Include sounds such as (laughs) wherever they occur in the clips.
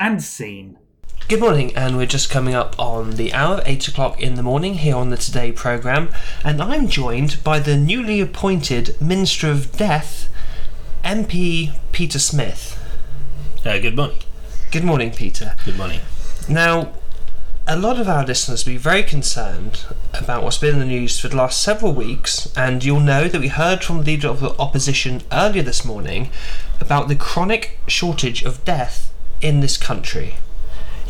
and scene. Good morning, and we're just coming up on the hour of 8 o'clock in the morning here on the Today programme, and I'm joined by the newly appointed Minister of Death, MP Peter Smith. Uh, good morning. Good morning, Peter. Good morning. Now, a lot of our listeners will be very concerned about what's been in the news for the last several weeks, and you'll know that we heard from the leader of the opposition earlier this morning about the chronic shortage of death in this country.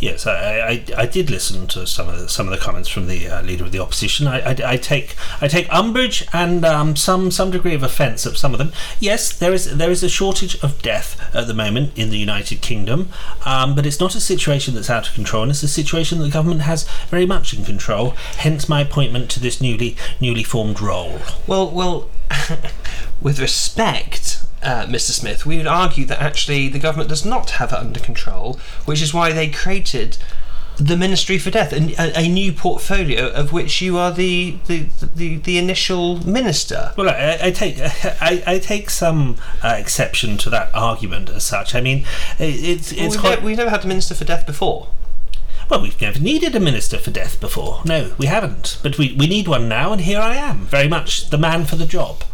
Yes, I, I, I did listen to some of the, some of the comments from the uh, leader of the opposition. I, I, I take I take umbrage and um, some some degree of offence at some of them. Yes, there is there is a shortage of death at the moment in the United Kingdom, um, but it's not a situation that's out of control, and it's a situation that the government has very much in control. Hence my appointment to this newly newly formed role. Well, well, (laughs) with respect, uh, Mr. Smith, we would argue that actually the government does not have it under control, which is why they created the Ministry for Death, a, a new portfolio of which you are the the, the, the initial minister. Well, I, I take (laughs) I, I take some uh, exception to that argument as such. I mean, it, it's Well, it's we've, quite. never, we've never had the Minister for Death before. Well, we've never needed a minister for death before. No, we haven't. But we, we need one now, and here I am, very much the man for the job.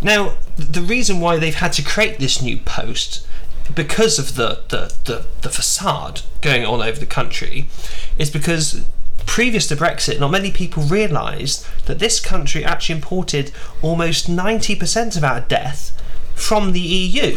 Now, the reason why they've had to create this new post, because of the, the, the, the facade going on over the country, is because previous to Brexit, not many people realised that this country actually imported almost 90% of our death from the EU.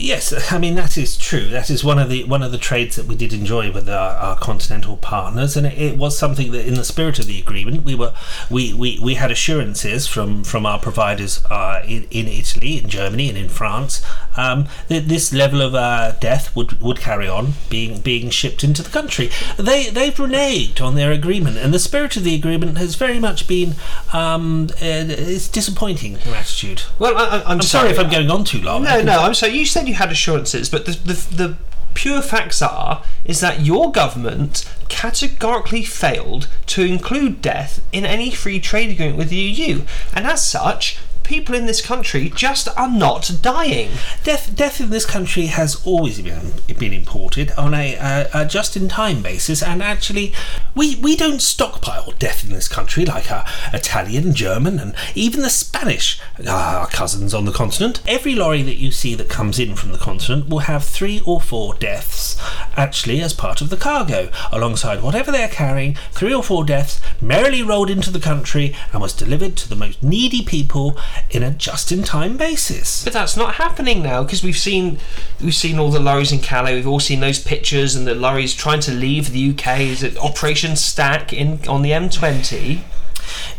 Yes, I mean that is true. That is one of the one of the trades that we did enjoy with our, our continental partners, and it, it was something that, in the spirit of the agreement, we were we, we, we had assurances from from our providers uh, in in Italy, in Germany, and in France um, that this level of uh, death would, would carry on being being shipped into the country. They they've reneged on their agreement, and the spirit of the agreement has very much been um, uh, it's disappointing their attitude. Well, I, I'm, I'm sorry if I'm going on too long. No, no, I'm sorry. You said you had assurances, but the, the, the pure facts are is that your government categorically failed to include death in any free trade agreement with the EU, and as such, people in this country just are not dying. Death, death in this country has always been been imported on a, uh, a just-in-time basis, and actually, we we don't stockpile death in this country like our Italian, German, and even the Spanish, uh, our cousins on the continent. Every lorry that you see that comes in from the continent will have three or four deaths actually as part of the cargo, alongside whatever they're carrying. Three or four deaths merrily rolled into the country and was delivered to the most needy people in a just-in-time basis. But that's not happening now because we've seen we've seen all the lorries in Calais. We've all seen those pictures and the lorries trying to leave the UK. Is it Operation Stack in on the M20?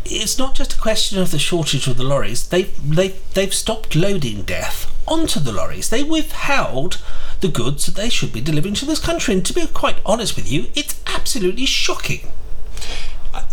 it's not just a question of the shortage of the lorries. They've they they've stopped loading death onto the lorries. They withheld the goods that they should be delivering to this country. And to be quite honest with you, it's absolutely shocking.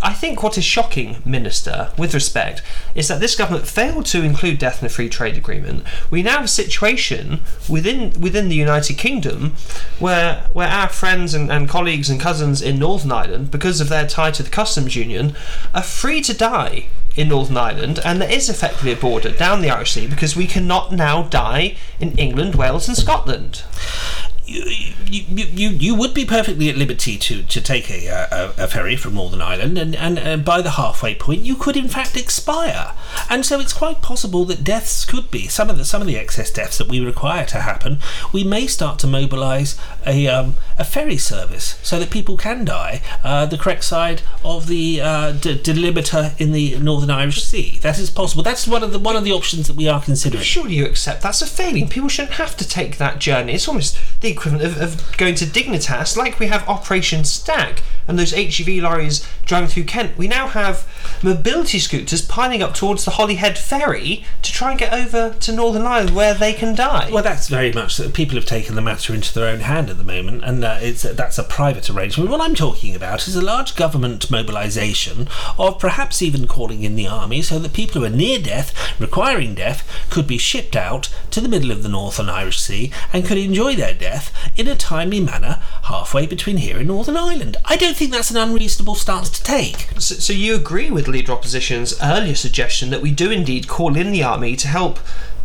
I think what is shocking, Minister, with respect, is that this government failed to include death in the free trade agreement. We now have a situation within within the United Kingdom where where our friends and, and colleagues and cousins in Northern Ireland, because of their tie to the customs union, are free to die in Northern Ireland, and there is effectively a border down the Irish Sea because we cannot now die in England, Wales, and Scotland. You, you, you, you would be perfectly at liberty to, to take a, a, a ferry from Northern Ireland, and, and uh, by the halfway point, you could in fact expire. And so it's quite possible that deaths could be some of the some of the excess deaths that we require to happen. We may start to mobilise a um, a ferry service so that people can die uh, the correct side of the uh, delimiter in the Northern Irish Sea. That is possible. That's one of the one of the options that we are considering. Surely you accept that's a failing. People shouldn't have to take that journey. It's almost the equivalent of, of going to Dignitas, like we have Operation Stack and those HGV lorries driving through Kent. We now have mobility scooters piling up towards the Holyhead ferry to try and get over to Northern Ireland where they can die. Well, that's very much people have taken the matter into their own hand at the moment, and uh, it's that's a private arrangement. What I'm talking about is a large government mobilisation of perhaps even calling in the army, so that people who are near death, requiring death, could be shipped out to the middle of the Northern Irish Sea and could enjoy their death in a timely manner halfway between here and Northern Ireland. I don't think that's an unreasonable stance to take. So, so you agree with Leader Opposition's earlier suggestion that we do indeed call in the army to help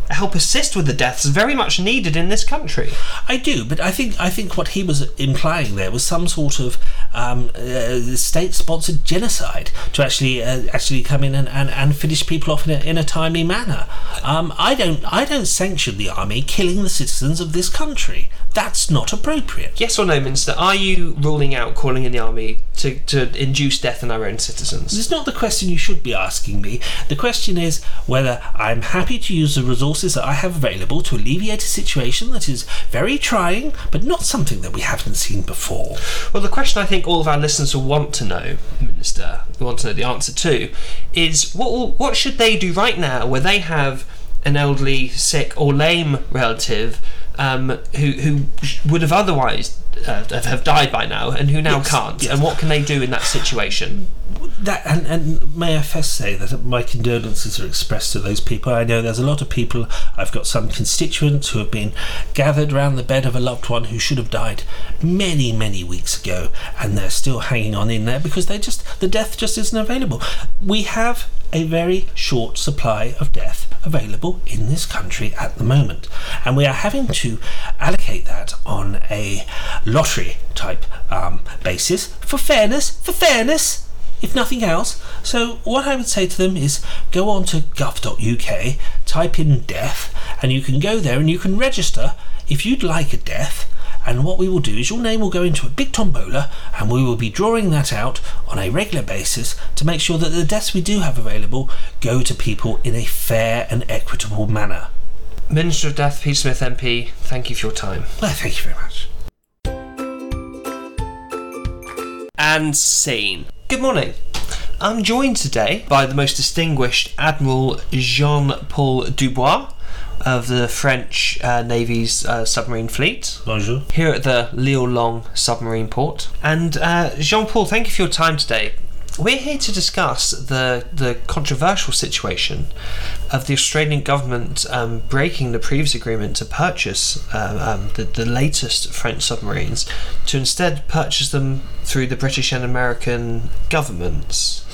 help assist with the deaths very much needed in this country. I do, but I think I think what he was implying there was some sort of um, uh, state-sponsored genocide to actually uh, actually come in and, and, and finish people off in a, in a timely manner. Um, I don't I don't sanction the army killing the citizens of this country. That's not appropriate. Yes or no, Minister? Are you ruling out calling in the army to, to induce death in our own citizens? It's not the question you should be asking me. The question is whether I'm happy to use the resources that I have available to alleviate a situation that is very trying, but not something that we haven't seen before. Well, the question I think all of our listeners will want to know, Minister, want to know the answer to, is what what should they do right now where they have an elderly, sick, or lame relative um, who who would have otherwise uh, have died by now and who now Yes, can't, yes. and what can they do in that situation? That and, and may I first say that my condolences are expressed to those people. I know there's a lot of people. I've got some constituents who have been gathered around the bed of a loved one who should have died many, many weeks ago, and they're still hanging on in there because they just the death just isn't available. We have a very short supply of death available in this country at the moment, and we are having to allocate that on a lottery type um, basis for fairness. For fairness if nothing else. So, what I would say to them is go on to gov.uk, type in death, and you can go there and you can register if you'd like a death. And what we will do is your name will go into a big tombola, and we will be drawing that out on a regular basis to make sure that the deaths we do have available go to people in a fair and equitable manner. Minister of Death, Pete Smith MP, thank you for your time. Well, thank you very much. And scene. Good morning. I'm joined today by the most distinguished Admiral Jean Paul Dubois of the French uh, Navy's uh, submarine fleet Bonjour. here at the L'Île Longue submarine port. And uh, Jean Paul, thank you for your time today. We're here to discuss the, the controversial situation of the Australian government um, breaking the previous agreement to purchase um, um, the, the latest French submarines to instead purchase them through the British and American governments.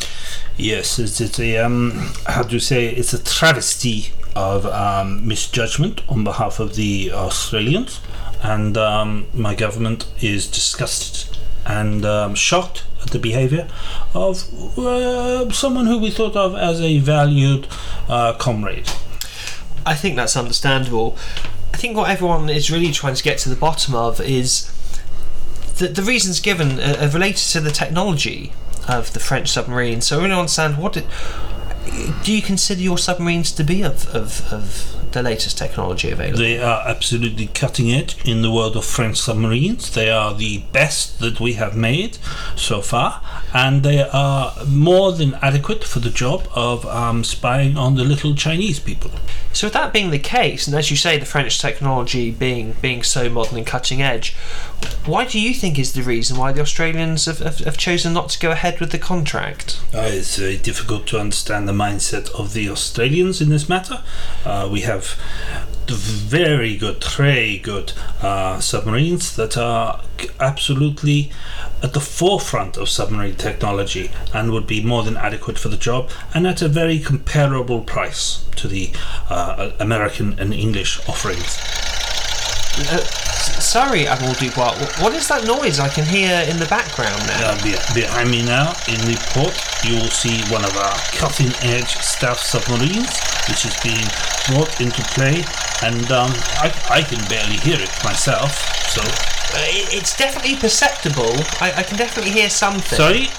Yes, it's, it's a um, how do you say? It's a travesty of um, misjudgment on behalf of the Australians, and um, my government is disgusted and shocked the behaviour of uh, someone who we thought of as a valued uh, comrade. I think that's understandable. I think what everyone is really trying to get to the bottom of is that the reasons given are, are related to the technology of the French submarine. So I really understand what it, do you consider your submarines to be of, of, of the latest technology available? They are absolutely cutting edge in the world of French submarines. They are the best that we have made so far, and they are more than adequate for the job of um, spying on the little Chinese people. So with that being the case, and as you say, the French technology being being so modern and cutting edge, why do you think is the reason why the Australians have, have, have chosen not to go ahead with the contract? Uh, it's very difficult to understand the mindset of the Australians in this matter. Uh, we have the very good, very good uh, submarines that are absolutely at the forefront of submarine technology and would be more than adequate for the job and at a very comparable price to the uh, American and English offerings. Uh, sorry, Admiral Dubois. What is that noise I can hear in the background now? Uh, behind me now in the port, you will see one of our cutting edge staff submarines, which is being brought into play, and um, I, I can barely hear it myself. So, Uh, it's definitely perceptible. I, I can definitely hear something. sorry?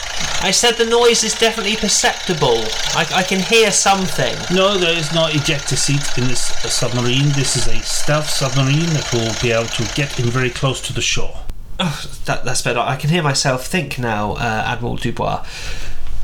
I said the noise is definitely perceptible. I, I can hear something. No, there is no ejector seat in this uh, submarine. This is a stealth submarine that will be able to get in very close to the shore. Oh, that, that's better. I can hear myself think now, uh, Admiral Dubois.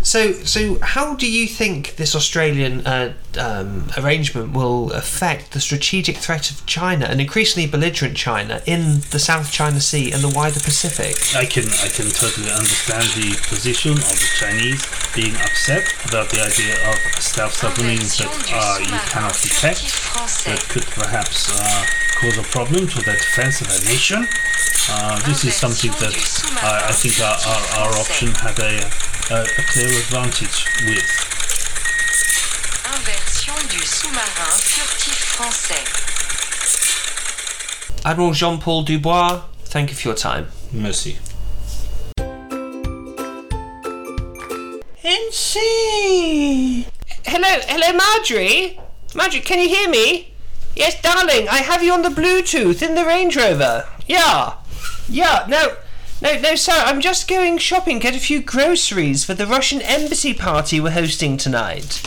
So, so how do you think this Australian uh, um, arrangement will affect the strategic threat of China, an increasingly belligerent China, in the South China Sea and the wider Pacific? I can I can totally understand the position of the Chinese being upset about the idea of stealth submarines that uh, you cannot detect that could perhaps uh, cause a problem to the defense of a nation. Uh, this is something that I, I think our, our, our option had a, a, a clear advantage with. Inversion du sous-marin furtif français. Admiral Jean-Paul Dubois, thank you for your time. Merci. NC. Hello, hello, Marjorie. Marjorie, can you hear me? Yes, darling. I have you on the Bluetooth in the Range Rover. Yeah, yeah. No, no, no, sir. I'm just going shopping, get a few groceries for the Russian embassy party we're hosting tonight.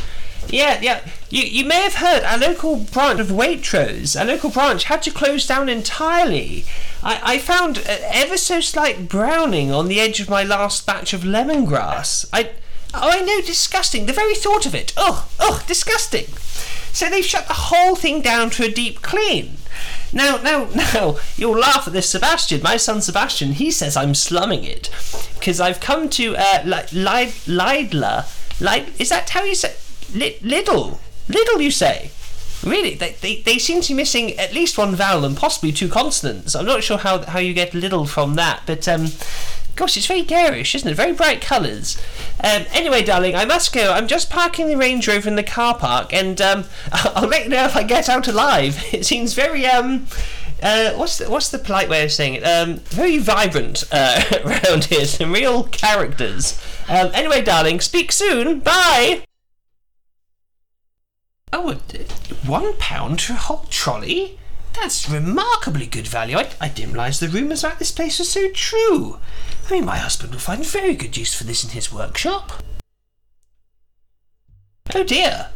Yeah, yeah. You you may have heard our local branch of Waitrose, our local branch had to close down entirely. I, I found uh, ever so slight browning on the edge of my last batch of lemongrass. I oh I know, disgusting. The very thought of it. Oh, oh, disgusting. So they've shut the whole thing down to a deep clean. Now, now, now, you'll laugh at this, Sebastian. My son Sebastian, he says I'm slumming it because I've come to uh, Lid- Lidla. Lid- is that how you say? Li- Lidl, Lidl, you say? Really? They, they, they seem to be missing at least one vowel and possibly two consonants. I'm not sure how, how you get Lidl from that, but um, gosh, it's very garish, isn't it? Very bright colours. Um, anyway, darling, I must go. I'm just parking the Range Rover in the car park, and um, (laughs) I'll let you know if I get out alive. (laughs) It seems very um. Uh, what's the, what's the polite way of saying it? Um, very vibrant uh, (laughs) around here. Some real characters. Um, anyway, darling, speak soon. Bye. Oh, one pound for a whole trolley? That's remarkably good value. I, I didn't realise the rumours about this place were so true. I mean, my husband will find very good use for this in his workshop. Oh dear.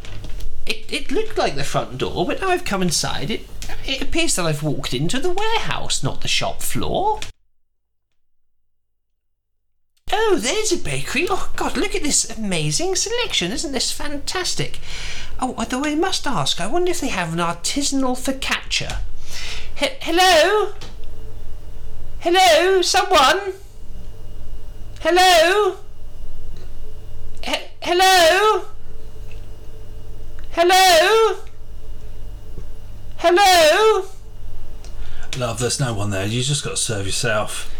It, it looked like the front door, but now I've come inside, it, it appears that I've walked into the warehouse, not the shop floor. Oh, there's a bakery. Oh, God, look at this amazing selection. Isn't this fantastic? Oh, although I must ask, I wonder if they have an artisanal focaccia. He- hello? Hello? Someone? Hello? He- hello? Hello? Hello? Love, there's no one there. You just got to serve yourself.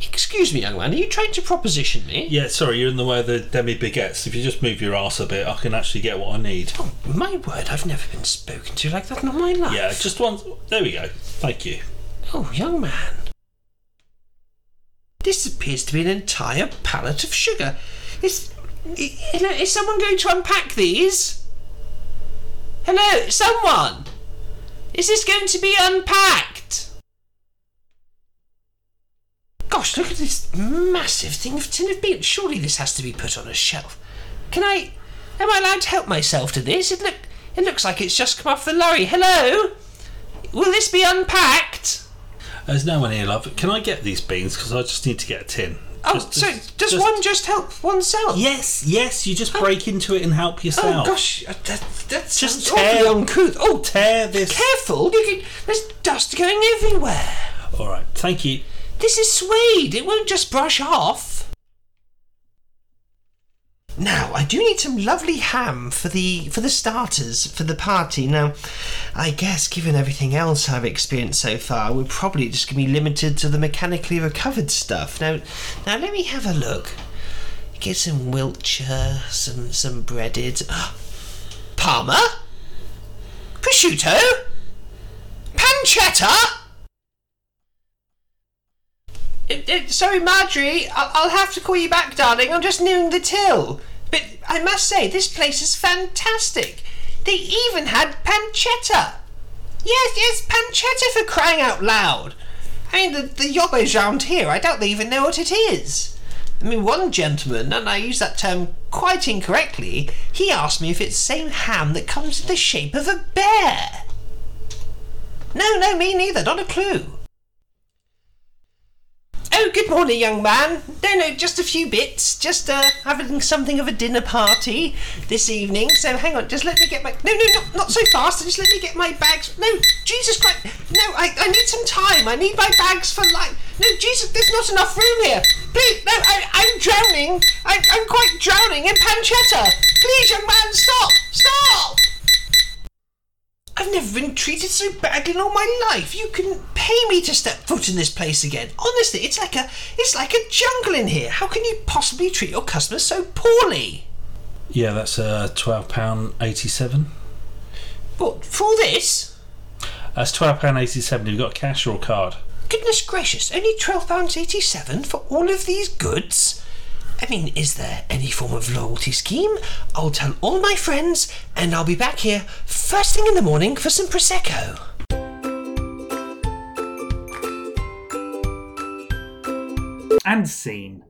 Excuse me, young man, are you trying to proposition me? Yeah, sorry, you're in the way of the demi baguettes. If you just move your ass a bit, I can actually get what I need. Oh, my word, I've never been spoken to like that in all my life. Yeah, just one. There we go. Thank you. Oh, young man. This appears to be an entire pallet of sugar. Is, is someone going to unpack these? Hello, someone! Is this going to be unpacked? Gosh, look at this massive thing of tin of beans. Surely this has to be put on a shelf. Can I? Am I allowed to help myself to this? It look. It looks like it's just come off the lorry. Hello. Will this be unpacked? There's no one here, love. Can I get these beans? Because I just need to get a tin. Oh, Just- so just- does just- one just help oneself? Yes, yes. You just break into it and help yourself. Oh gosh, uh, that, that Just tear- uncouth. Oh, Tear this. careful! You can, there's dust going everywhere. All right. Thank you. This is suede. It won't just brush off. Now, I do need some lovely ham for the for the starters for the party. Now, I guess given everything else I've experienced so far, we're probably just going to be limited to the mechanically recovered stuff. Now, now let me have a look. Get some Wiltshire, some some breaded (gasps) Parma, prosciutto, pancetta. Sorry, Marjorie. I'll, I'll have to call you back, darling. I'm just nearing the till. But I must say, this place is fantastic. They even had pancetta. Yes, yes, pancetta for crying out loud. I mean, the, the yobbos round here, I doubt they even know what it is. I mean, one gentleman, and I use that term quite incorrectly, he asked me if it's the same ham that comes in the shape of a bear. No, no, me neither, not a clue. Oh, good morning, young man. No, no, just a few bits. Just uh, having something of a dinner party this evening. So hang on, just let me get my. No, no, not, not so fast. Just let me get my bags. No, Jesus Christ. No, I, I need some time. I need my bags for like. No, Jesus, there's not enough room here. Please, no, I, I'm drowning. I, I'm quite drowning in pancetta. Please, young man, stop, stop. I've never been treated so badly in all my life. You can pay me to step foot in this place again. Honestly, it's like a it's like a jungle in here. How can you possibly treat your customers so poorly? Yeah, that's uh, twelve pound eighty-seven. But for this? That's £12.87. You've got cash or a card? Goodness gracious, only £12.87 for all of these goods? I mean, is there any form of loyalty scheme? I'll tell all my friends, and I'll be back here first thing in the morning for some Prosecco. And scene.